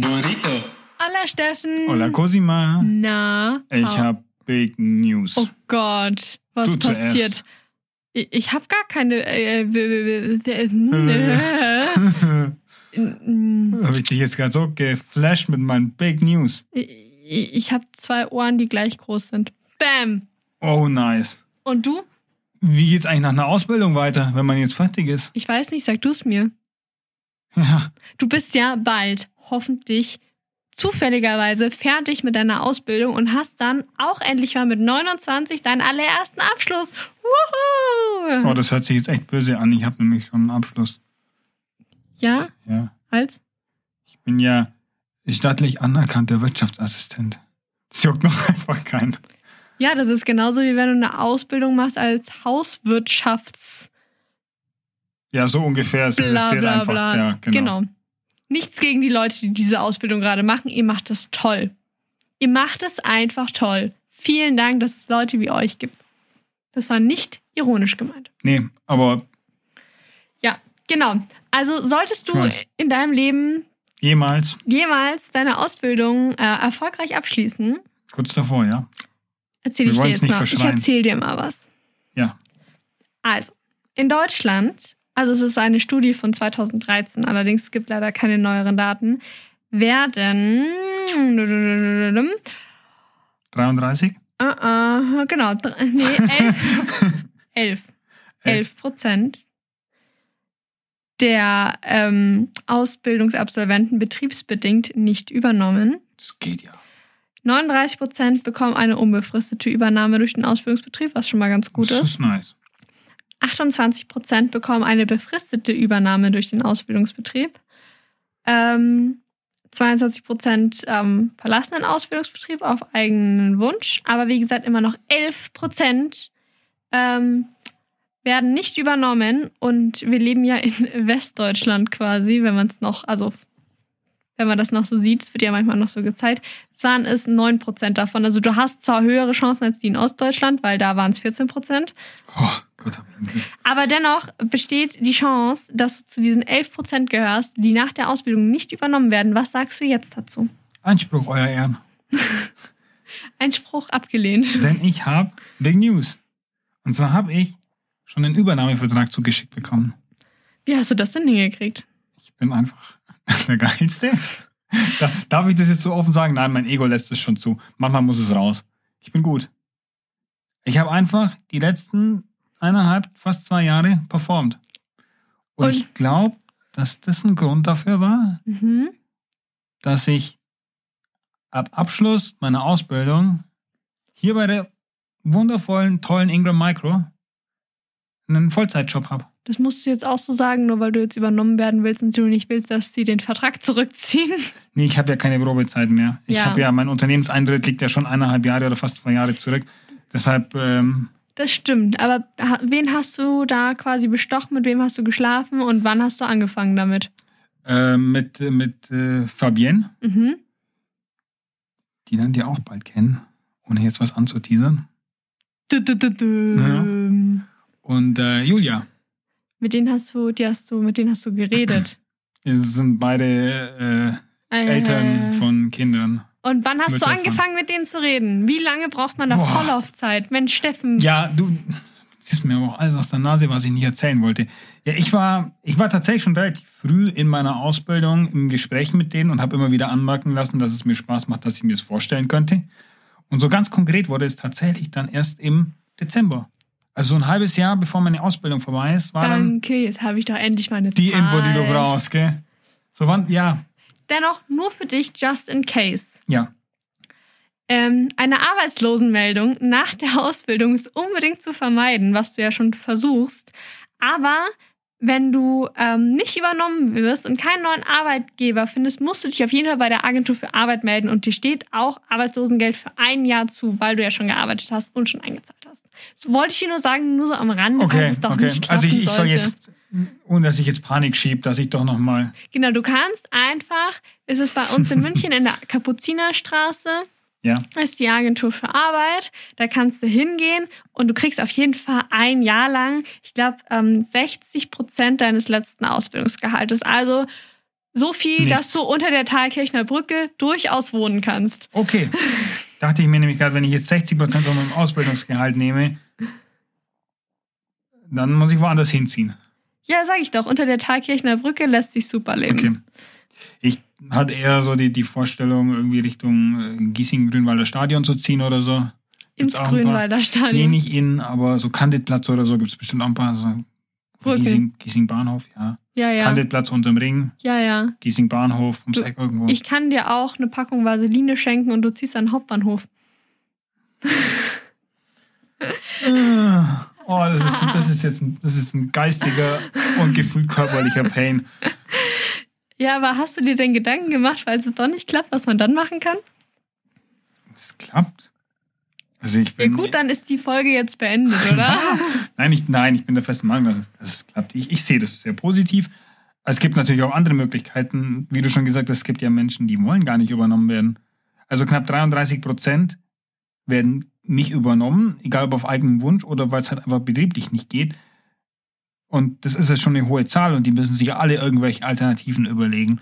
Burrito. Hola Steffen. Hola Cosima. Na. Ich hau- habe Big News. Oh Gott, was Du zuerst. passiert? Ich, ich habe gar keine. Äh, w- w- w- äh, Habe ich dich jetzt gerade so geflasht mit meinen Big News. ich ich habe zwei Ohren, die gleich groß sind. Bam. Oh, nice. Und du? Wie geht's eigentlich nach einer Ausbildung weiter, wenn man jetzt fertig ist? Ich weiß nicht, sag du es mir. Ja, Du bist ja bald hoffentlich zufälligerweise fertig mit deiner Ausbildung und hast dann auch endlich mal mit 29 deinen allerersten Abschluss. Wuhu! oh, das hört sich jetzt echt böse an. Ich habe nämlich schon einen Abschluss. Ja, Ja, als? ich bin ja staatlich anerkannter Wirtschaftsassistent. Das juckt noch einfach keinen. Ja, das ist genauso wie wenn du eine Ausbildung machst als Hauswirtschafts Ja, so ungefähr. Es bla bla bla. Ja, genau. Nichts gegen die Leute, die diese Ausbildung gerade machen. Ihr macht es toll. Ihr macht es einfach toll. Vielen Dank, dass es Leute wie euch gibt. Das war nicht ironisch gemeint. Nee, aber Ja, genau. Also solltest du in deinem Leben jemals jemals deine Ausbildung äh, erfolgreich abschließen, kurz davor, ja. erzähle Wir ich dir jetzt mal. Ich erzähle dir mal was. Ja. Also, in Deutschland, also es ist eine Studie von 2013, allerdings es gibt leider keine neueren Daten, werden 33? äh, äh, genau, nee, 11, 11, 11 Prozent der ähm, Ausbildungsabsolventen betriebsbedingt nicht übernommen. Das geht ja. 39 Prozent bekommen eine unbefristete Übernahme durch den Ausbildungsbetrieb, was schon mal ganz gut das ist. ist nice. 28 Prozent bekommen eine befristete Übernahme durch den Ausbildungsbetrieb. Ähm, 22 Prozent ähm, verlassen den Ausbildungsbetrieb auf eigenen Wunsch. Aber wie gesagt, immer noch 11 Prozent ähm, werden nicht übernommen. Und wir leben ja in Westdeutschland quasi, wenn man es noch, also wenn man das noch so sieht, es wird ja manchmal noch so gezeigt. Es waren es 9 Prozent davon. Also du hast zwar höhere Chancen als die in Ostdeutschland, weil da waren es 14 Prozent. Oh Nicht. Aber dennoch besteht die Chance, dass du zu diesen 11% gehörst, die nach der Ausbildung nicht übernommen werden. Was sagst du jetzt dazu? Einspruch, euer Ehren. Einspruch abgelehnt. Denn ich habe Big News. Und zwar habe ich schon einen Übernahmevertrag zugeschickt bekommen. Wie hast du das denn hingekriegt? Ich bin einfach der Geilste. Da, darf ich das jetzt so offen sagen? Nein, mein Ego lässt es schon zu. Manchmal muss es raus. Ich bin gut. Ich habe einfach die letzten eineinhalb, fast zwei Jahre performt. Und, Und- ich glaube, dass das ein Grund dafür war, Mhm. dass ich ab Abschluss meiner Ausbildung hier bei der wundervollen, tollen Ingram Micro einen Vollzeitjob habe. Das musst du jetzt auch so sagen, nur weil du jetzt übernommen werden willst und du nicht willst, dass sie den Vertrag zurückziehen. Nee, ich habe ja keine Probezeit mehr. Ich Ja. habe ja, mein Unternehmenseintritt liegt ja schon eineinhalb Jahre oder fast zwei Jahre zurück. Deshalb, ähm, Das stimmt. Aber wen hast du da quasi bestochen? Mit wem hast du geschlafen? Und wann hast du angefangen damit? äh, mit, mit äh, Fabienne, Mhm. die dann die auch bald kennen, ohne jetzt was anzuteasern. Du, du, du, du. Und äh, Julia. Mit denen hast du, die hast du, mit denen hast du geredet. Wir sind beide äh, Eltern von Kindern. Und wann hast du angefangen, mit denen zu reden? Wie lange braucht man da Boah. Vorlaufzeit? Mensch, Steffen. Ja, du siehst mir aber auch alles aus der Nase, was ich nicht erzählen wollte. Ja, ich war, ich war tatsächlich schon relativ früh in meiner Ausbildung im Gespräch mit denen und habe immer wieder anmerken lassen, dass es mir Spaß macht, dass ich mir das vorstellen könnte. Und so ganz konkret wurde es tatsächlich dann erst im Dezember. Also so ein halbes Jahr, bevor meine Ausbildung vorbei ist, war dann Danke, jetzt habe ich doch endlich meine die Zahl. Info, die du brauchst, gell? So wann, ja, Dennoch nur für dich, just in case. ja. Ähm, eine Arbeitslosenmeldung nach der Ausbildung ist unbedingt zu vermeiden, was du ja schon versuchst. Aber wenn du ähm, nicht übernommen wirst und keinen neuen Arbeitgeber findest, musst du dich auf jeden Fall bei der Agentur für Arbeit melden und dir steht auch Arbeitslosengeld für ein Jahr zu, weil du ja schon gearbeitet hast und schon eingezahlt hast. So wollte ich dir nur sagen, nur so am Rande, Okay, es doch okay. nicht klappen Also ich, ich soll sollte. jetzt, ohne dass ich jetzt Panik schiebe, dass ich doch nochmal. Genau, du kannst einfach, ist es bei uns in München in der Kapuzinerstraße, Ja. ist die Agentur für Arbeit. Da kannst du hingehen und du kriegst auf jeden Fall ein Jahr lang, ich glaube, ähm, 60 Prozent deines letzten Ausbildungsgehaltes. Also So viel, Nichts. dass du unter der Thalkirchner Brücke durchaus wohnen kannst. Okay. Dachte ich mir nämlich gerade, wenn ich jetzt 60% von meinem Ausbildungsgehalt nehme, dann muss ich woanders hinziehen. Ja, sag ich doch, unter der Thalkirchner Brücke lässt sich super leben. Okay. Ich hatte eher so die, die Vorstellung, irgendwie Richtung äh, Giesing-Grünwalder Stadion zu ziehen oder so. Ins Gibt's paar- Grünwalder Nee, Stadion. nicht innen, aber so Kandidplatz oder so gibt es bestimmt auch ein paar. So Brücke. Giesing, Giesing Bahnhof, ja. Ja, ja. Kandidplatz unterm Ring, Ja, ja. Giesing Bahnhof, ums Du, Eck irgendwo. Ich kann dir auch eine Packung Vaseline schenken und du ziehst an den Hauptbahnhof. Ah, Oh, das ist, das ist jetzt ein, das ist ein geistiger und gefühlt körperlicher Pain. Ja, aber hast du dir denn Gedanken gemacht, falls es doch nicht klappt, was man dann machen kann? Das klappt. Also ich Ja bin, gut, dann ist die Folge jetzt beendet, oder? nein, ich, nein, ich bin der festen Meinung, dass es, dass es klappt. Ich, ich sehe das sehr positiv. Es gibt natürlich auch andere Möglichkeiten. Wie du schon gesagt hast, es gibt ja Menschen, die wollen gar nicht übernommen werden. Also knapp 33 Prozent werden nicht übernommen, egal ob auf eigenen Wunsch oder weil es halt einfach betrieblich nicht geht. Und das ist ja schon eine hohe Zahl und die müssen sich alle irgendwelche Alternativen überlegen.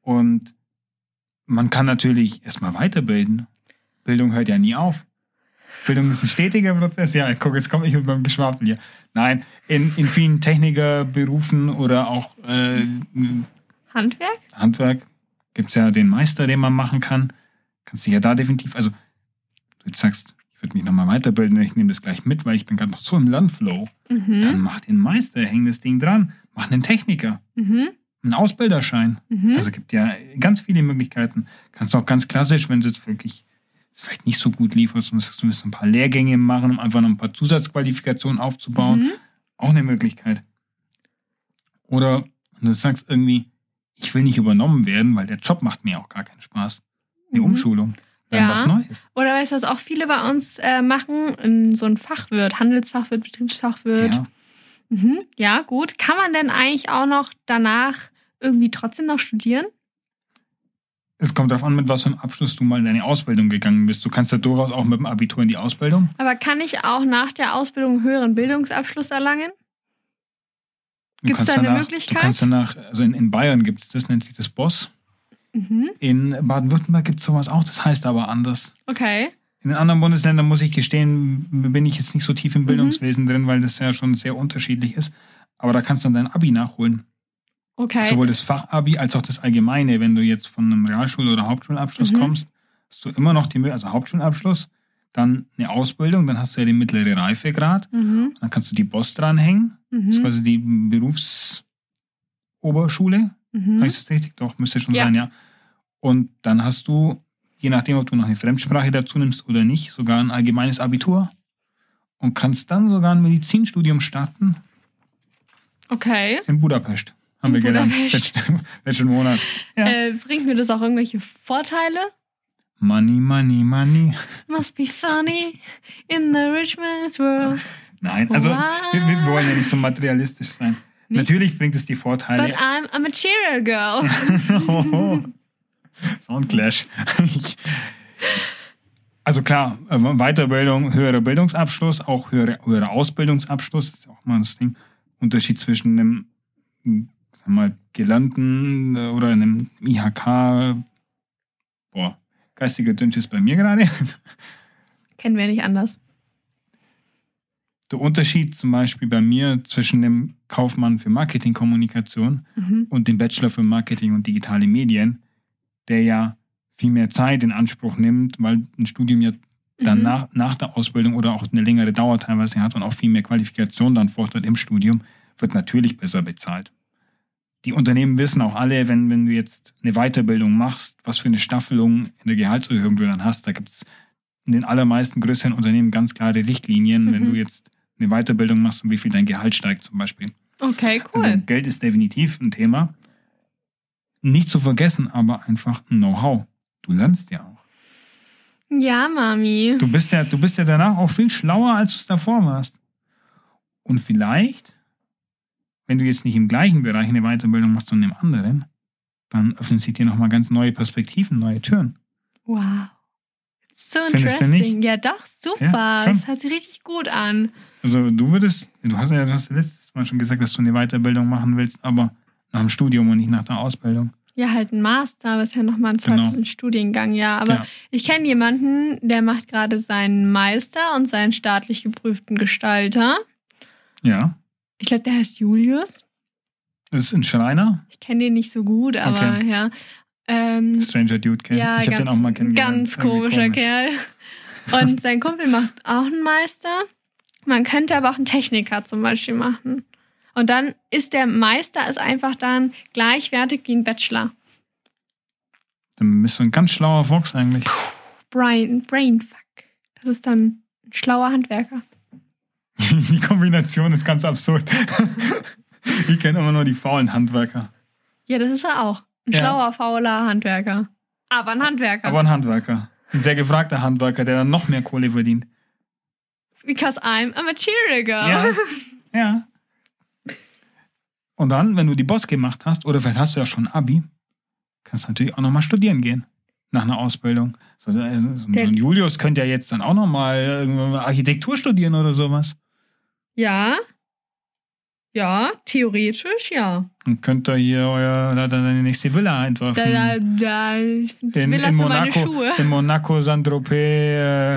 Und man kann natürlich erstmal weiterbilden. Bildung hört ja nie auf. Bildung ist ein stetiger Prozess. Ja, guck, jetzt komme ich mit meinem Geschwafel hier. Nein, in, in vielen Technikerberufen oder auch äh, Handwerk? Handwerk gibt es ja den Meister, den man machen kann. Kannst du ja da definitiv, also du jetzt sagst, ich würde mich nochmal weiterbilden, ich nehme das gleich mit, weil ich bin gerade noch so im Landflow. Mhm. Dann mach den Meister, häng das Ding dran, mach einen Techniker, Mhm. einen Ausbilderschein. Mhm. Also es gibt ja ganz viele Möglichkeiten. Kannst auch ganz klassisch, wenn du jetzt wirklich es vielleicht nicht so gut lieferst und sagst, du musst ein paar Lehrgänge machen, um einfach noch ein paar Zusatzqualifikationen aufzubauen, Mhm. auch eine Möglichkeit. Oder wenn du sagst irgendwie, ich will nicht übernommen werden, weil der Job macht mir auch gar keinen Spaß. Eine Mhm. Umschulung. Dann Ja. was Neues. Oder weißt du, was auch viele bei uns äh, machen? In so ein Fachwirt, Handelsfachwirt, Betriebsfachwirt. Ja. Mhm. Ja, gut. Kann man denn eigentlich auch noch danach irgendwie trotzdem noch studieren? Es kommt darauf an, mit was für einem Abschluss du mal in deine Ausbildung gegangen bist. Du kannst ja durchaus auch mit dem Abitur in die Ausbildung. Aber kann ich auch nach der Ausbildung einen höheren Bildungsabschluss erlangen? Gibt's kannst da eine danach, Möglichkeit? Du kannst danach, also in, in Bayern gibt es das, nennt sich das Boss. Mhm. In Baden-Württemberg gibt es sowas auch, das heißt aber anders. Okay. In den anderen Bundesländern muss ich gestehen, bin ich jetzt nicht so Mhm. tief im Bildungswesen drin, weil das ja schon sehr unterschiedlich ist. Aber da kannst du dann dein Abi nachholen. Okay. Sowohl das Fachabi als auch das Allgemeine. Wenn du jetzt von einem Realschul- oder Hauptschulabschluss Mhm. kommst, hast du immer noch die Möglichkeit, also Hauptschulabschluss, dann eine Ausbildung, dann hast du ja den mittlere Reifegrad, Mhm. dann kannst du die BOS dranhängen, das ist Mhm. quasi die Berufsoberschule. Mhm. Habe ich das richtig? Doch, müsste schon Ja. sein, ja. Und dann hast du, je nachdem, ob du noch eine Fremdsprache dazu nimmst oder nicht, sogar ein allgemeines Abitur und kannst dann sogar ein Medizinstudium starten Okay. in Budapest. Haben In wir gelernt. Budapest. Letzten, letzten Monat. Ja. Äh, bringt mir das auch irgendwelche Vorteile? Money, money, money. Must be funny in the rich man's world. Nein, also wir, wir wollen ja nicht so materialistisch sein. Nicht? Natürlich bringt es die But Vorteile. I'm a material girl. Soundclash. Also klar, äh, Weiterbildung, höherer Bildungsabschluss, auch höhere, höherer Ausbildungsabschluss, ist auch mal das Ding. Unterschied zwischen einem, sag mal, gelernten äh, oder einem IHK, boah, geistiger Dünsch ist bei mir gerade. Kennen wir nicht anders. Der Unterschied zum Beispiel bei mir zwischen dem Kaufmann für Marketingkommunikation Mhm. und dem Bachelor für Marketing und digitale Medien, der ja viel mehr Zeit in Anspruch nimmt, weil ein Studium ja dann Mhm. nach, nach der Ausbildung oder auch eine längere Dauer teilweise hat und auch viel mehr Qualifikation dann fordert im Studium, wird natürlich besser bezahlt. Die Unternehmen wissen auch alle, wenn, wenn du jetzt eine Weiterbildung machst, was für eine Staffelung in der Gehaltserhöhung du dann hast. Da gibt es in den allermeisten größeren Unternehmen ganz klare Richtlinien, wenn Mhm. du jetzt eine Weiterbildung machst und wie viel dein Gehalt steigt zum Beispiel. Okay, cool. Also Geld ist definitiv ein Thema. Nicht zu vergessen, aber einfach ein Know-how. Du lernst ja auch. ja, Mami. Du bist ja, du bist ja danach auch viel schlauer, als du es davor warst. Und vielleicht, wenn du jetzt nicht im gleichen Bereich eine Weiterbildung machst, sondern im anderen, dann öffnen sich dir nochmal ganz neue Perspektiven, neue Türen. Wow. So Findest du interesting. nicht? Ja, doch, super. Ja, das hört sich richtig gut an. Also du würdest, du hast ja ja letztes Mal schon gesagt, dass du eine Weiterbildung machen willst, aber nach dem Studium und nicht nach der Ausbildung. Ja, halt ein Master, aber ist ja nochmal ein Genau. zweiter Studiengang, ja. Aber Ja. ich kenne jemanden, der macht gerade seinen Meister und seinen staatlich geprüften Gestalter. Ja. Ich glaube, der heißt Julius. Das ist ein Schreiner. Ich kenne den nicht so gut, aber Okay. ja. Ähm, Stranger Dude kennen. ja, ich habe den auch mal kennengelernt. Ganz komischer komisch. Kerl. Und sein Kumpel macht auch einen Meister. Man könnte aber auch einen Techniker zum Beispiel machen. Und dann ist der Meister ist einfach dann gleichwertig wie ein Bachelor. Dann bist du ein ganz schlauer Fox eigentlich. Brain, Brainfuck. Das ist dann ein schlauer Handwerker. Die Kombination ist ganz absurd. Ich kenne immer nur die faulen Handwerker. Ja, das ist er auch. Ein Ja. schlauer, fauler Handwerker. Aber ein Handwerker. Aber ein Handwerker. Ein sehr gefragter Handwerker, der dann noch mehr Kohle verdient. Because I'm a material girl. Ja. ja. Und dann, wenn du die Boss gemacht hast, oder vielleicht hast du ja schon ein Abi, kannst du natürlich auch nochmal studieren gehen. Nach einer Ausbildung. So, so, so, ein Julius könnte ja jetzt dann auch nochmal Architektur studieren oder sowas. Ja. Ja, theoretisch ja. Und könnte hier euer, da- da deine nächste Villa entwerfen. Da, da, da, ich in, will das in, für meine Monaco, Schuhe. in Monaco, Saint-Tropez, äh,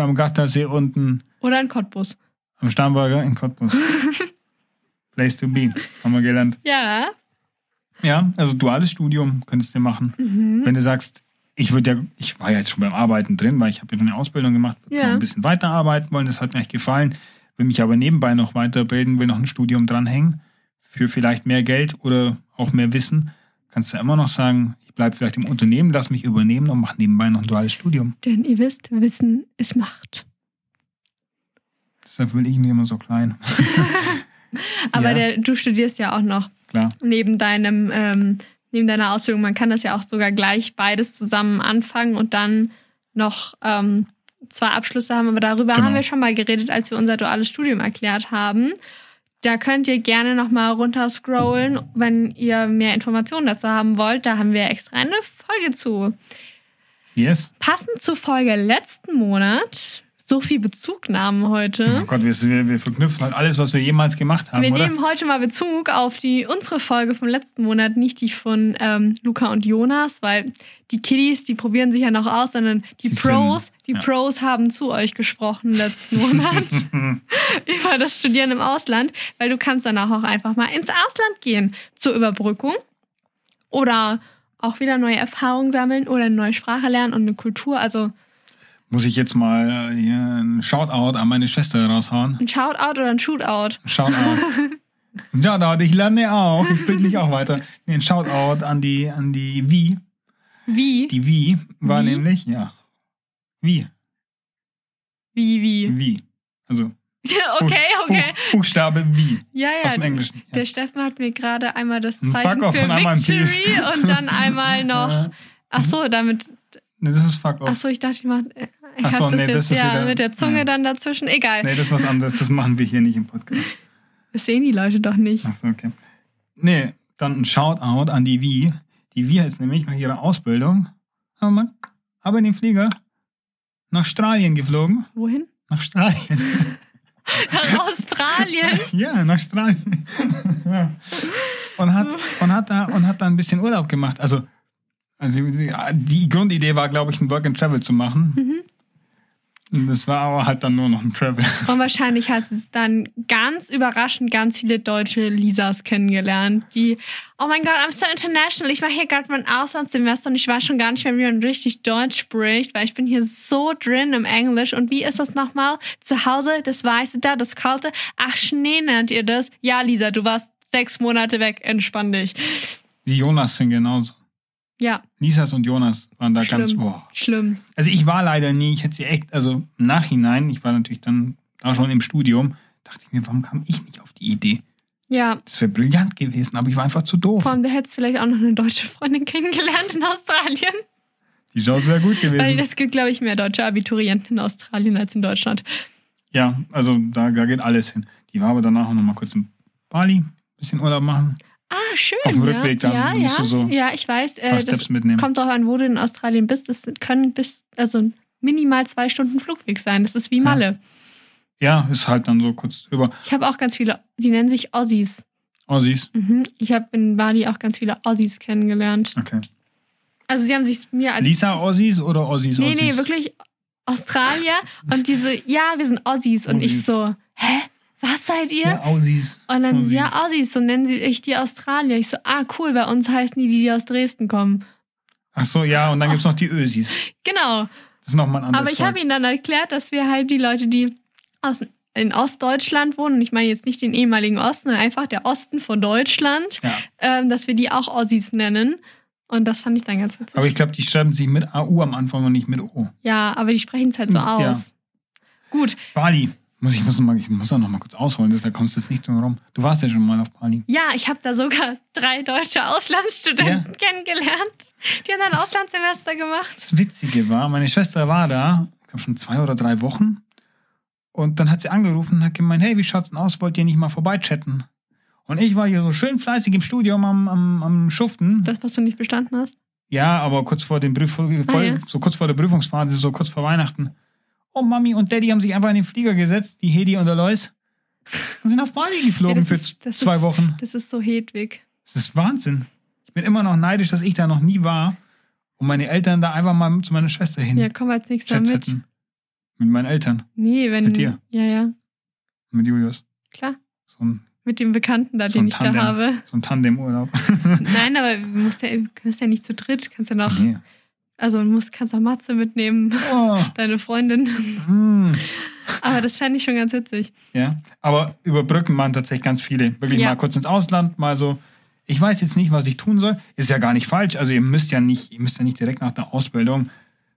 am Gardasee unten, Oder ein Cottbus. am Starnberger in Cottbus. Place to be, haben wir gelernt. Ja. Ja, also duales Studium könntest du machen. Mhm. Wenn du sagst, ich würde ja, ich war ja jetzt schon beim Arbeiten drin, weil ich habe ja schon eine Ausbildung gemacht, Ja. ein bisschen weiterarbeiten wollen, das hat mir echt gefallen, will mich aber nebenbei noch weiterbilden, will noch ein Studium dranhängen, für vielleicht mehr Geld oder auch mehr Wissen, kannst du immer noch sagen, ich bleibe vielleicht im Unternehmen, lass mich übernehmen und mache nebenbei noch ein duales Studium. Denn ihr wisst, Wissen ist Macht. Deshalb will ich nicht immer so klein. Aber Ja. der, du studierst ja auch noch Klar. neben deinem, ähm, neben deiner Ausbildung. Man kann das ja auch sogar gleich beides zusammen anfangen und dann noch ähm, zwei Abschlüsse haben. Aber darüber Genau. haben wir schon mal geredet, als wir unser duales Studium erklärt haben. Da könnt ihr gerne noch mal runterscrollen, wenn ihr mehr Informationen dazu haben wollt. Da haben wir extra eine Folge zu. Yes. Passend zur Folge letzten Monat, so viel Bezugnahmen heute. Oh Gott, wir, wir, verknüpfen halt alles, was wir jemals gemacht haben, Wir oder? nehmen heute mal Bezug auf die unsere Folge vom letzten Monat, nicht die von ähm, Luca und Jonas, weil die Kiddies, die probieren sich ja noch aus, sondern die, Die Pros, sind- die ja. Pros haben zu euch gesprochen letzten Monat über das Studieren im Ausland, weil du kannst danach auch einfach mal ins Ausland gehen zur Überbrückung oder auch wieder neue Erfahrungen sammeln oder eine neue Sprache lernen und eine Kultur. Also Muss ich jetzt mal äh, hier ein Shoutout an meine Schwester raushauen? ein Shoutout oder ein Shootout. Shoutout. Shoutout, ich lerne auch. Ich bin mich auch weiter. Nee, ein Shoutout an die, an die Wie. Wie? Die Wie war Wie? nämlich, ja. Wie. Wie, wie? Wie. Also okay, okay. Buch, Buchstabe Wie. Ja, Aus ja. dem Englischen. Ja. Der Steffen hat mir gerade einmal das Ein Zeichen Fuck für ein. Victory und dann einmal noch. Ach so, damit. Nee, das ist Fuck off. Ach so, ich dachte, ich mach. Ich Ach hab so, das nee, jetzt das ist ja wieder- mit der Zunge ja. dann dazwischen. Egal. Nee, das ist was anderes. Das machen wir hier nicht im Podcast. Das sehen die Leute doch nicht. Achso, okay. Nee, dann ein Shoutout an die Wie. Die Wie ist nämlich nach ihrer Ausbildung, aber, man, aber in den Flieger nach Australien geflogen. Wohin? Nach Australien. Nach Australien. ja, nach Australien. ja. Und hat, und, hat da, und hat da ein bisschen Urlaub gemacht. Also, also die- Grundidee war, glaube ich, ein Work and Travel zu machen. Mhm. Und das war aber halt dann nur noch ein Travel. Und wahrscheinlich hat sie dann ganz überraschend ganz viele deutsche Lisas kennengelernt, die, oh mein Gott, I'm so international. Ich mache hier gerade mein Auslandssemester und ich weiß schon gar nicht mehr, wie man richtig Deutsch spricht, weil ich bin hier so drin im Englisch. Und wie ist das nochmal? Zu Hause, das Weiße da, das Kalte. Ach, Schnee nennt ihr das? Ja, Lisa, du warst sechs Monate weg. Entspann dich. Die Jonas sind genauso. Ja, Lisas und Jonas waren da ganz, schlimm. boah. Schlimm. Also ich war leider nie, ich hätte sie echt, also im Nachhinein, ich war natürlich dann da schon im Studium, dachte ich mir, warum kam ich nicht auf die Idee? Ja, Das wäre brillant gewesen, aber ich war einfach zu doof. vor allem, du hättest vielleicht auch noch eine deutsche Freundin kennengelernt in Australien. Die Chance wäre gut Weil gewesen. es gibt, glaube ich, mehr deutsche Abiturienten in Australien als in Deutschland. Ja, also da, da geht alles hin. Die war aber danach auch noch mal kurz in Bali, bisschen Urlaub machen. Ah, schön. Auf dem ja. Rückweg dann Ja, musst ja, du so ja, ich weiß. Äh, das mitnehmen. kommt darauf an, wo du in Australien bist. Das können bis, also minimal zwei Stunden Flugweg sein. Das ist wie Malle. Ja, ist halt dann so kurz über. Ich habe auch ganz viele, sie nennen sich Aussies. Aussies. Mhm. Ich habe in Bali auch ganz viele Aussies kennengelernt. Okay. Also sie haben sich mir als Lisa Aussies oder Aussies Nee, Aussies? nee, wirklich Australier. Und die so, ja, wir sind Aussies. Und ich Aussies. so, hä? Was seid ihr? Ja, Aussies. Und dann, Aussies. ja, Aussies, so nennen sie ich die Australier. Ich so, ah, cool, bei uns heißen die, die, die aus Dresden kommen. Ach so, ja, und dann gibt's noch die Ösis. Genau. Das ist nochmal ein anderes Aber ich habe ihnen dann erklärt, dass wir halt die Leute, die aus, in Ostdeutschland wohnen, und ich meine jetzt nicht den ehemaligen Osten, sondern einfach der Osten von Deutschland, Ja. ähm, dass wir die auch Aussies nennen. Und das fand ich dann ganz witzig. Aber ich glaube, die schreiben sich mit AU am Anfang und nicht mit O. ja, aber die sprechen es halt so Ja. aus. Gut, Bali. Muss ich, muss noch mal, ich muss auch noch mal kurz ausholen, das, da kommst du jetzt nicht drum rum. Du warst ja schon mal auf Bali. Ja, ich habe da sogar drei deutsche Auslandsstudenten kennengelernt. Die haben ein Auslandssemester gemacht. Das Witzige war, meine Schwester war da, ich glaube schon zwei oder drei Wochen. Und dann hat sie angerufen und hat gemeint, hey, wie schaut's denn aus? Wollt ihr nicht mal vorbeichatten? Und ich war hier so schön fleißig im Studium am, am, am Schuften. Das, was du nicht bestanden hast. Ja, aber kurz vor den voll, Ah, ja. so kurz vor der Prüfungsphase, so kurz vor Weihnachten. Oh, Mami und Daddy haben sich einfach in den Flieger gesetzt, die Hedi und der Lois, und sind auf Bali geflogen Ja, das für ist- zwei ist- Wochen. Das ist so Hedwig. Das ist Wahnsinn. Ich bin immer noch neidisch, dass ich da noch nie war und meine Eltern da einfach mal zu meiner Schwester hin Ja, komm als nächster Chats mit. hätten. Mit meinen Eltern, Nee, wenn. Mit dir? Ja, ja. mit Julius. Klar. So ein, Mit dem Bekannten da, So den ich da Tandem. habe. so ein Tandemurlaub. Nein, aber du musst ja, du bist ja nicht zu dritt. Kannst ja noch. Nee. Also, du musst, kannst auch Matze mitnehmen, Oh, deine Freundin. hm. Aber das fände ich schon ganz witzig. Ja, aber über Brücken waren tatsächlich ganz viele. Wirklich Ja. mal kurz ins Ausland, mal so. Ich weiß jetzt nicht, was ich tun soll. Ist ja gar nicht falsch. Also ihr müsst ja nicht, ihr müsst ja nicht direkt nach der Ausbildung,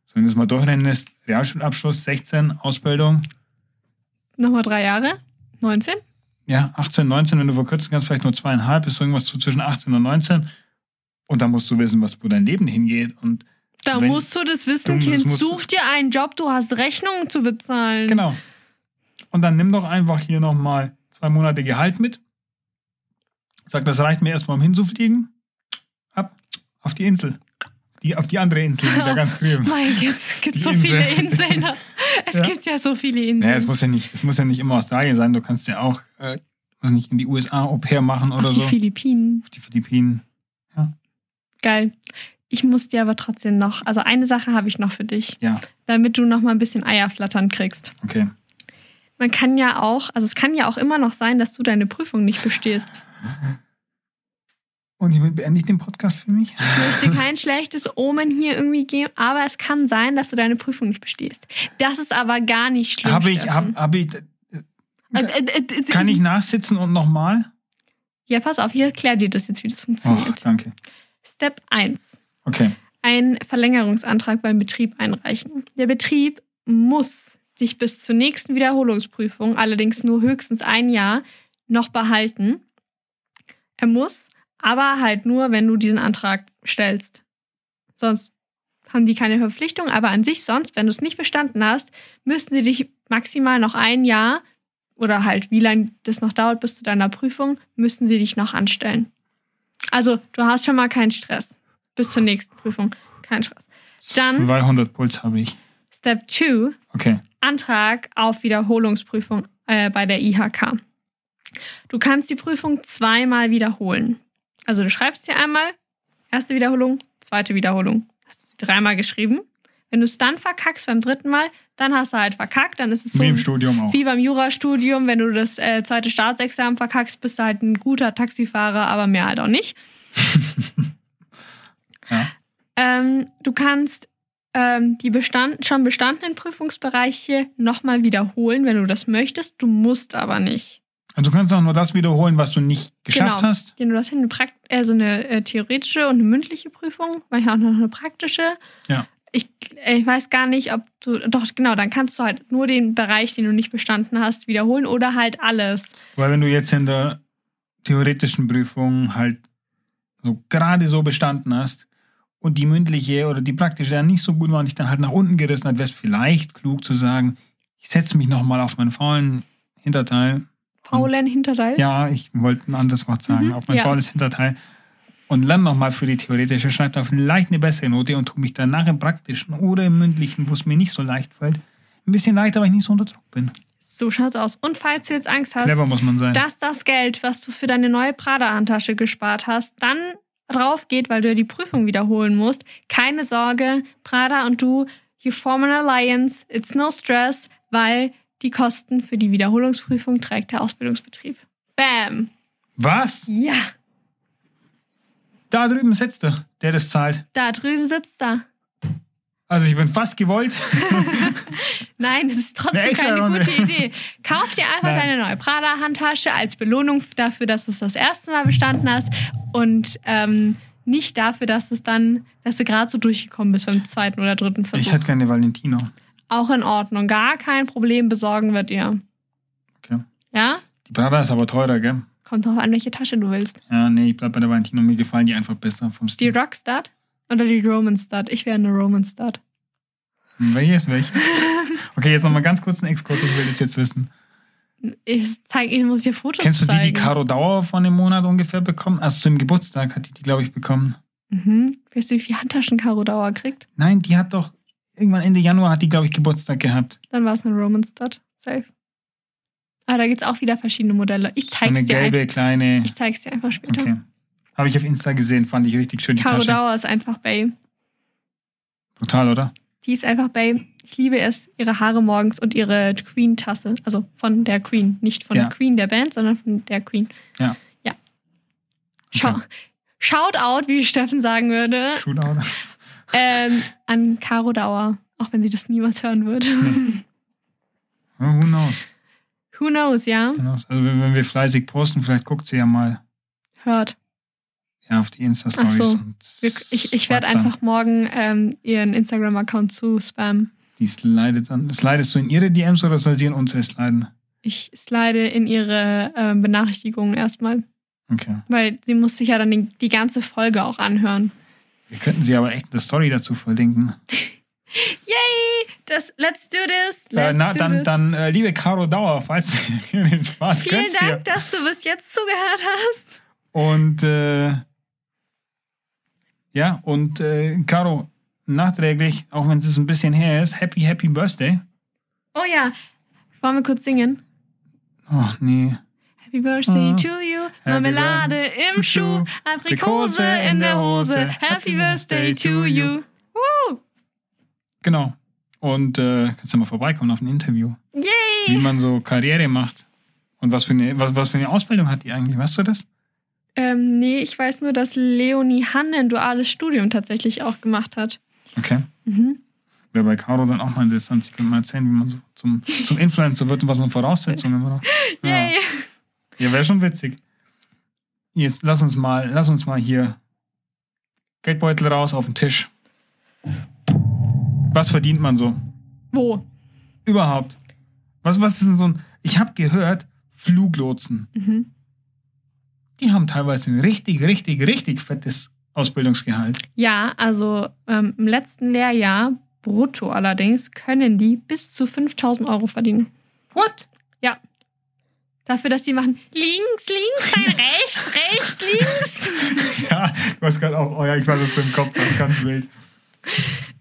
sondern das mal durchrennen ist. Realschulabschluss 16, Ausbildung, Nochmal drei Jahre? 19? ja, 18, 19, wenn du verkürzen kannst, vielleicht nur zweieinhalb, ist so irgendwas so zwischen 18 und 19. Und dann musst du wissen, was, wo dein Leben hingeht. Und Da Wenn- musst du das wissen, Du- das Kind. du- Such dir einen Job, du hast Rechnungen zu bezahlen. genau. Und dann nimm doch einfach hier nochmal zwei Monate Gehalt mit. Sag, das reicht mir erstmal, um hinzufliegen. Ab auf die Insel. Die, auf die andere Insel, wieder ganz drüben. Mein Gott, es gibt Die so Insel. viele Inseln. Es Ja. gibt ja so viele Naja, Inseln. es muss ja nicht, es muss ja nicht immer Australien sein. Du kannst ja auch, äh, weiß nicht, in die USA Au pair machen oder Auf die so. Philippinen. Auf die Philippinen. Geil. Ich muss dir aber trotzdem noch, also eine Sache habe ich noch für dich, Ja, damit du noch mal ein bisschen Eierflattern kriegst. okay. Man kann ja auch, also es kann ja auch immer noch sein, dass du deine Prüfung nicht bestehst. Und hiermit beende ich den Podcast für mich. Ich möchte kein schlechtes Omen hier irgendwie geben, aber es kann sein, dass du deine Prüfung nicht bestehst. Das ist aber gar nicht schlimm. Habe ich, hab, hab ich, Äh, äh, äh, kann ich nachsitzen und nochmal? Ja, pass auf, ich erkläre dir das jetzt, wie das funktioniert. danke. Step 1. Okay. Einen Verlängerungsantrag beim Betrieb einreichen. Der Betrieb muss sich bis zur nächsten Wiederholungsprüfung, allerdings nur höchstens ein Jahr, noch behalten. Er muss, aber halt nur, wenn du diesen Antrag stellst. Sonst haben die keine Verpflichtung, aber an sich sonst, wenn du es nicht bestanden hast, müssten sie dich maximal noch ein Jahr oder halt wie lange das noch dauert bis zu deiner Prüfung, müssten sie dich noch anstellen. Also, du hast schon mal keinen Stress. Bis zur nächsten Prüfung. Kein Stress. Dann 200 Puls habe ich. Step 2, Okay. Antrag auf Wiederholungsprüfung äh, bei der IHK. Du kannst die Prüfung zweimal wiederholen. Also du schreibst dir einmal, erste Wiederholung, zweite Wiederholung. Hast du sie dreimal geschrieben. Wenn du es dann verkackst beim dritten Mal, dann hast du halt verkackt. Dann ist es so Wie im Studium auch. wie beim Jurastudium, wenn du das äh, zweite Staatsexamen verkackst, bist du halt ein guter Taxifahrer, aber mehr halt auch nicht. Ähm, du kannst ähm, die bestand schon bestandenen Prüfungsbereiche nochmal wiederholen, wenn du das möchtest. Du musst aber nicht. Also du kannst auch nur das wiederholen, was du nicht geschafft Genau. hast. Ja, du hast eine, Prakt also eine äh, theoretische und eine mündliche Prüfung, manchmal auch noch eine praktische. Ja. Ich, äh, ich weiß gar nicht, ob du. Doch, genau, dann kannst du halt nur den Bereich, den du nicht bestanden hast, wiederholen oder halt alles. Weil wenn du jetzt in der theoretischen Prüfung halt so gerade so bestanden hast und die mündliche oder die praktische dann nicht so gut war und dich dann halt nach unten gerissen hat, wäre es vielleicht klug zu sagen, ich setze mich nochmal auf meinen faulen Hinterteil. Faulen Hinterteil. Ja, ich wollte ein anderes Wort sagen, Mhm, auf mein ja. faules Hinterteil. Und lerne nochmal für die theoretische, schreibe da vielleicht eine bessere Note und tue mich danach im praktischen oder im mündlichen, wo es mir nicht so leicht fällt, ein bisschen leichter, weil ich nicht so unter Druck bin. So schaut's aus. Und falls du jetzt Angst hast, Clever muss man sein. dass das Geld, was du für deine neue Prada-Handtasche gespart hast, dann drauf geht, weil du ja die Prüfung wiederholen musst, keine Sorge, Prada und du, you form an alliance, it's no stress, weil die Kosten für die Wiederholungsprüfung trägt der Ausbildungsbetrieb. Bam! Was? Ja, Da drüben sitzt er, der das zahlt. da drüben sitzt er. Also ich bin fast gewollt. Nein, das ist trotzdem keine Runde. gute Idee. Kauf dir einfach Nein. deine neue Prada-Handtasche als Belohnung dafür, dass du es das erste Mal bestanden hast und ähm, nicht dafür, dass es dann, dass du gerade so durchgekommen bist beim zweiten oder dritten Versuch. Ich hätte gerne Valentino. Auch in Ordnung, gar kein Problem besorgen wird ihr. Okay. Ja? Die Prada ist aber teurer, gell? Kommt drauf an, welche Tasche du willst. Ja, nee, ich bleib bei der Valentino. Mir gefallen die einfach besser vom Die Stil. Oder die Roman Stud? Ich wäre eine Roman Stud. Welches, welche? Okay, jetzt nochmal ganz kurz einen Exkurs. Ich will das jetzt wissen. Ich zeig, ich muss dir Fotos Kennst du die, zeigen. die Caro Dauer von dem Monat ungefähr bekommen? Also zum Geburtstag hat die die, glaube ich, bekommen. Mhm. Weißt du, wie viel Handtaschen Caro Dauer kriegt? Nein, die hat doch irgendwann Ende Januar hat die, glaube ich, Geburtstag gehabt. Dann war es eine Roman Stud. Safe. Aber da gibt es auch wieder verschiedene Modelle. Ich So zeig's eine dir gelbe, einfach. kleine. Ich zeig's dir einfach später. Okay. Habe ich auf Insta gesehen, fand ich richtig schön die Caro Tasche. Dauer ist einfach Bay. Brutal, oder? Die ist einfach Bay. Ich liebe es, ihre Haare morgens und ihre Queen-Tasse. Also von der Queen. Nicht von Ja. der Queen der Band, sondern von der Queen. Ja. Ja. Schau, Okay. Shout out, wie Steffen sagen würde, Shootout. ähm, an Caro Dauer. Auch wenn sie das niemals hören wird. Ja, Who knows? Who knows, ja? Who knows? Also wenn wir fleißig posten, vielleicht guckt sie ja mal Hört. Ja, auf die Insta-Stories. So. ich ich werde einfach morgen ähm, ihren Instagram-Account zu spammen. Die slidet dann. Slidest du in ihre DMs oder soll sie in unsere sliden? Ich slide in ihre ähm, Benachrichtigungen erstmal, Okay. weil sie muss sich ja dann die, die ganze Folge auch anhören. Wir könnten sie aber echt eine Story dazu verlinken. Yay! Das, let's do this! Äh, Let's na, do dann, this. dann äh, liebe Caro Dauer, falls du den Spaß Vielen Dank, dass du bis jetzt zugehört hast. Und äh, ja, und äh, Caro, nachträglich, auch wenn es ein bisschen her ist, Happy, Happy Birthday. Oh ja, wollen wir kurz singen? Oh, nee. Happy Birthday Ah. to you, Marmelade im Schuh, Aprikose in der Hose. Happy Birthday to you. Woo! Genau. Und äh, kannst du mal vorbeikommen auf ein Interview, wie Yay! man so Karriere macht. Und was für eine, was, was für eine Ausbildung hat die eigentlich? Weißt du das? Ähm, nee, ich weiß nur, dass Leonie Hanne ein duales Studium tatsächlich auch gemacht hat. Okay. Mhm. Wäre bei Caro dann auch mal interessant. Sie könnte mal erzählen, wie man so zum, zum Influencer wird und was man Voraussetzungen braucht. Ja, ja wäre schon witzig. Jetzt lass uns mal, lass uns mal hier Geldbeutel raus auf den Tisch. Was verdient man so? Wo? Überhaupt. Was, was ist denn so ein. Ich habe gehört, Fluglotsen, Mhm. Die haben teilweise ein richtig, richtig, richtig fettes Ausbildungsgehalt. Ja, also ähm, im letzten Lehrjahr, brutto allerdings, können die bis zu 5000 Euro verdienen. What? Ja. Dafür, dass die machen links, links, nein, rechts, rechts, links. Ja, du hast gerade auch, oh ja, ich weiß, du im Kopf hast, ganz wild.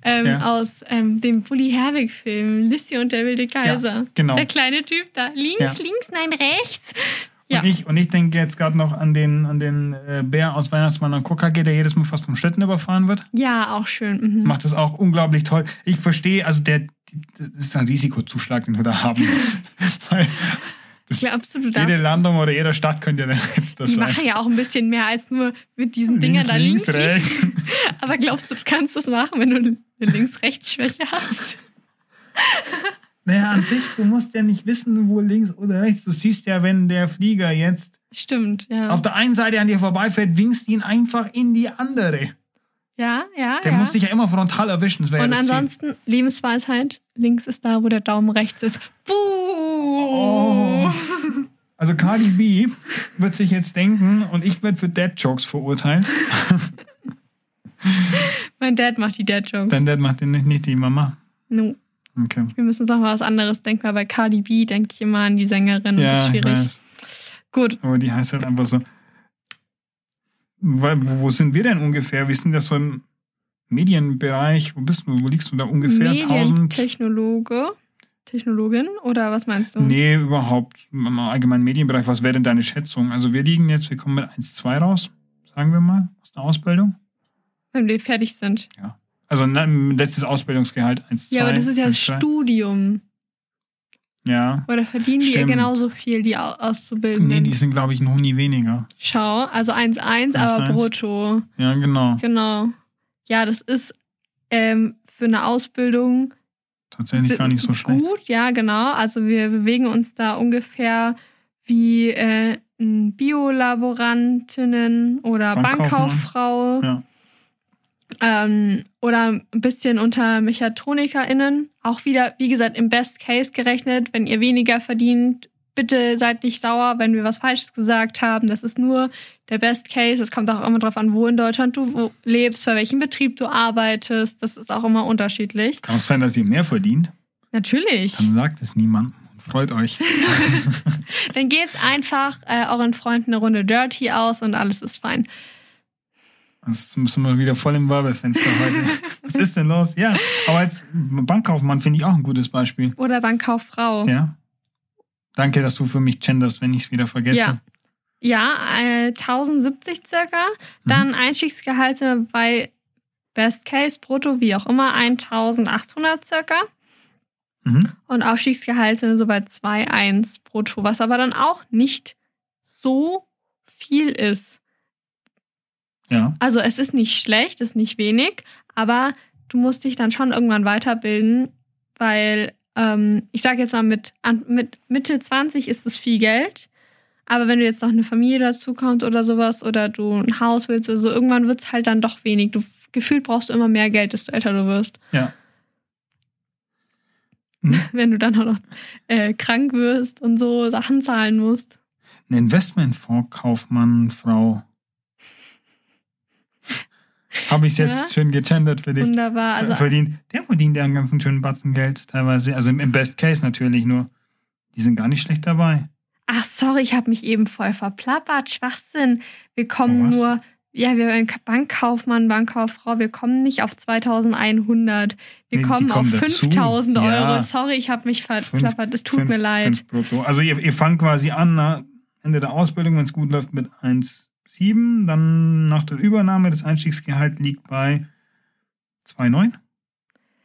Ähm, Ja. Aus ähm, dem Bully Herbig-Film, Lissy und der wilde Kaiser. genau. Der kleine Typ da. Links, Ja. links, nein, rechts. Ja. Und ich, und ich denke jetzt gerade noch an den, an den äh, Bär aus Weihnachtsmann und KKG, der jedes Mal fast vom Schlitten überfahren wird. Ja, auch schön. Mhm. Macht das auch unglaublich toll. Ich verstehe, also der, die- das ist ein Risikozuschlag, den du da haben musst. Weil Glaubst du, du jede. Landung oder jeder Stadt könnte ja dann jetzt das Die sein. machen ja auch ein bisschen mehr als nur mit diesen Dingern da links, links. rechts. Aber glaubst du, du kannst das machen, wenn du eine Links-Rechts-Schwäche hast? Naja, an sich, du musst ja nicht wissen, wo links oder rechts. Du siehst ja, wenn der Flieger jetzt Stimmt, ja. auf der einen Seite an dir vorbeifährt, winkst ihn einfach in die andere. ja, ja, Der ja. muss dich ja immer frontal erwischen. Das wäre ja Und das Ziel. ansonsten, Lebensweisheit, links ist da, wo der Daumen rechts ist. Buh! Oh. Also Cardi B wird sich jetzt denken und ich werde für Dead Jokes verurteilt. Mein Dad macht die Dad-Jokes. Dein Dad macht den nicht, nicht die Mama. No. Okay. Wir müssen uns auch mal was anderes denken, weil bei Cardi B denke ich immer an die Sängerin und das ist Ja, schwierig. weiß. Gut, Aber die heißt halt einfach so. Weil, wo, sind wir denn ungefähr? Wir sind ja so im Medienbereich. Wo bist du? Wo liegst du da ungefähr? 1000, Medientechnologe. Technologin oder was meinst du? Nee, überhaupt im allgemeinen Medienbereich. Was wäre denn deine Schätzung? Also wir liegen jetzt, wir kommen mit 1,2 raus, sagen wir mal, aus der Ausbildung. Wenn wir fertig sind. Ja. Also ne, letztes Ausbildungsgehalt 1,2. Ja, aber das ist ja das 1,2. Studium. Ja. Oder verdienen die Stimmt. genauso viel, die Au- Auszubildenden? Nee, die sind, glaube ich, ein Huni weniger. Schau, also 1,1, aber 1,1. brutto. Ja, genau. Genau. Ja, das ist ähm, für eine Ausbildung Tatsächlich gar nicht so gut, schlecht. ja, genau. Also wir bewegen uns da ungefähr wie äh, ein Biolaborantinnen oder Bankkaufmann. Bankkauffrau Ja. Ähm, oder ein bisschen unter MechatronikerInnen. Auch wieder, wie gesagt, im Best Case gerechnet, wenn ihr weniger verdient, bitte seid nicht sauer, wenn wir was Falsches gesagt haben. Das ist nur der Best Case. Es kommt auch immer darauf an, wo in Deutschland du lebst, bei welchem Betrieb du arbeitest. Das ist auch immer unterschiedlich. Kann auch sein, dass ihr mehr verdient. Natürlich. Dann sagt es niemandem freut euch. Dann gebt einfach äh, euren Freunden eine Runde Dirty aus und alles ist fein. Das müssen wir wieder voll im Werbefenster heute. Was ist denn los? Ja, aber als Bankkaufmann finde ich auch ein gutes Beispiel. Oder Bankkauffrau. Ja. Danke, dass du für mich genderst, wenn ich es wieder vergesse. Ja. Ja, äh, 1070 circa. Dann Einstiegsgehalte bei Best Case brutto, wie auch immer, 1800 circa. Mhm. Und Aufstiegsgehalte so bei 2,1 brutto, was aber dann auch nicht so viel ist. Ja. Also es ist nicht schlecht, ist nicht wenig, aber du musst dich dann schon irgendwann weiterbilden, weil ähm, ich sage jetzt mal, mit, mit Mitte 20 ist es viel Geld. Aber wenn du jetzt noch eine Familie dazu kommt oder sowas oder du ein Haus willst oder so, irgendwann wird es halt dann doch wenig. Du gefühlt brauchst du immer mehr Geld, desto älter du wirst. Ja. Hm. Wenn du dann auch noch äh, krank wirst und so Sachen zahlen musst. Ein Investmentfonds, Kaufmann, Frau. Habe ich jetzt Ja. schön gegendert für dich. Wunderbar. Also verdient, der verdient ja einen ganzen schönen Batzen Geld teilweise. Also im, im Best Case natürlich nur. Die sind gar nicht schlecht dabei. Ach, sorry, ich habe mich eben voll verplappert. Schwachsinn. Wir kommen Oh, nur, ja, wir ein Bankkaufmann, Bankkauffrau, wir kommen nicht auf 2100. Wir Nee, kommen, auf dazu. 5000 Euro. Ja. Sorry, ich habe mich verplappert. Es tut Fünf- mir leid. Also ihr, ihr fangt quasi an, na, Ende der Ausbildung, wenn es gut läuft, mit 1,7. Dann nach der Übernahme, das Einstiegsgehalt liegt bei 2,9.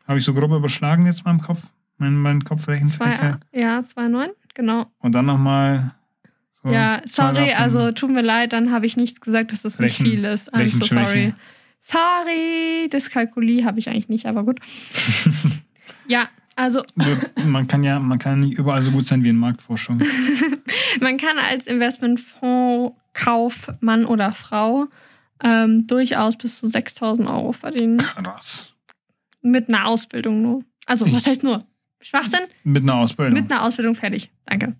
Habe ich so grob überschlagen jetzt mal im Kopf. Mein, mein. Zwei, ja, 2,9, genau. Und dann nochmal. So ja, sorry, also tut mir leid, dann habe ich nichts gesagt, dass das nicht Rechen- viel ist. I'm so sorry. Sorry, Dyskalkulie habe ich eigentlich nicht, aber gut. ja, also man kann ja, man kann nicht überall so gut sein wie in Marktforschung. Man kann als Investmentfondskaufmann oder Frau ähm, durchaus bis zu 6000 Euro verdienen. Krass. Mit einer Ausbildung nur. Also, was Ich- heißt nur? Schwachsinn? Mit einer Ausbildung. Mit einer Ausbildung fertig. Danke.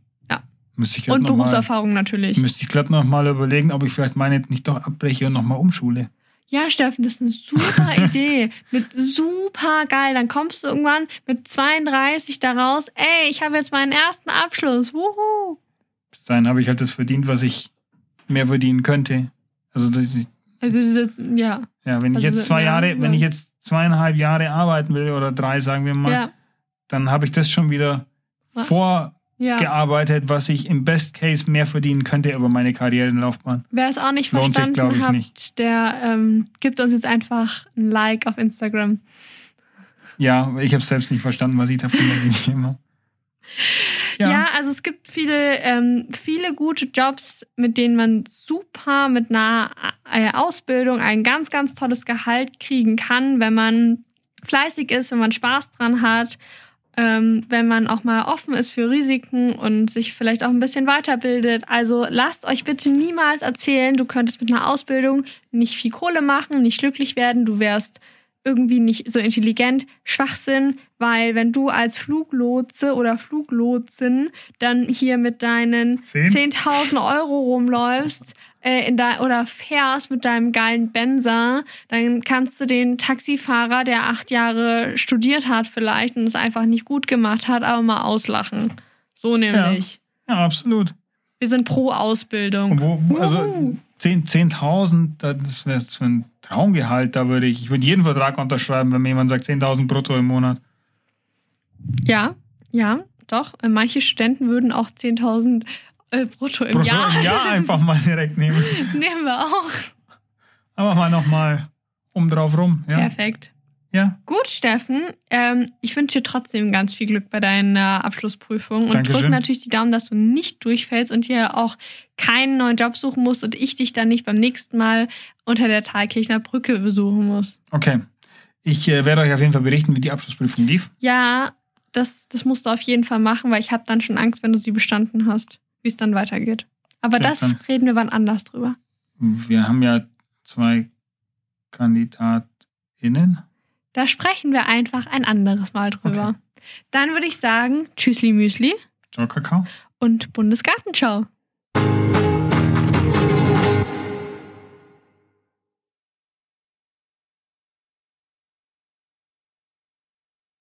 müsste ich Und noch mal- Berufserfahrung natürlich. Müsste ich glatt noch mal überlegen, ob ich vielleicht meine nicht doch abbreche und nochmal umschule. Ja, Steffen, das ist eine super Idee. Mit super geil. Dann kommst du irgendwann mit 32 da raus. Ey, ich habe jetzt meinen ersten Abschluss. Wuhu. Bis dahin habe ich halt das verdient, was ich mehr verdienen könnte. Also das Also, das- ja. ja, wenn ich Also, jetzt zwei ja, Jahre, ja. wenn ich jetzt zweieinhalb Jahre arbeiten will oder drei, sagen wir mal, Ja. dann habe ich das schon wieder Ja. vorgearbeitet, Ja. was ich im Best Case mehr verdienen könnte über meine Karrierenlaufbahn. Wer es auch nicht Lohnt sich, verstanden glaub ich, hat, nicht. der ähm, gibt uns jetzt einfach ein Like auf Instagram. Ja, ich habe selbst nicht verstanden, was ich davon gegeben habe. Ja. also es gibt viele, ähm, viele gute Jobs, mit denen man super mit einer äh, Ausbildung ein ganz, ganz tolles Gehalt kriegen kann, wenn man fleißig ist, wenn man Spaß dran hat, ähm, wenn man auch mal offen ist für Risiken und sich vielleicht auch ein bisschen weiterbildet. Also lasst euch bitte niemals erzählen, du könntest mit einer Ausbildung nicht viel Kohle machen, nicht glücklich werden, du wärst irgendwie nicht so intelligent. Schwachsinn, weil wenn du als Fluglotse oder Fluglotsin dann hier mit deinen Zehn? 10.000 Euro rumläufst äh, in de oder fährst mit deinem geilen Benzer, dann kannst du den Taxifahrer, der acht Jahre studiert hat vielleicht und es einfach nicht gut gemacht hat, aber mal auslachen. So nämlich. Ja, absolut. Wir sind pro Ausbildung. Wo- also Wuhu. 10 10.000, das wäre so ein Traumgehalt, da würde ich, ich würde jeden Vertrag unterschreiben, wenn mir jemand sagt 10.000 brutto im Monat. Ja, Ja, doch. Manche Studenten würden auch 10.000 äh, brutto im Brutto Jahr. im Jahr einfach mal direkt nehmen. Nehmen wir auch. Aber mal nochmal um drauf rum. Ja. Perfekt. Ja. Gut, Steffen. Ähm, ich wünsche dir trotzdem ganz viel Glück bei deiner Abschlussprüfung und drücke natürlich die Daumen, dass du nicht durchfällst und dir auch keinen neuen Job suchen musst und ich dich dann nicht beim nächsten Mal unter der Thalkirchner Brücke besuchen muss. Okay. Ich äh, werde euch auf jeden Fall berichten, wie die Abschlussprüfung lief. Ja, das, das musst du auf jeden Fall machen, weil ich habe dann schon Angst, wenn du sie bestanden hast, wie es dann weitergeht. Aber Okay, das dann- reden wir wann anders drüber. Wir haben ja zwei KandidatInnen. Da sprechen wir einfach ein anderes Mal drüber. Dann würde ich sagen, Tschüssli Müsli Ciao, Kakao. und Bundesgartenschau.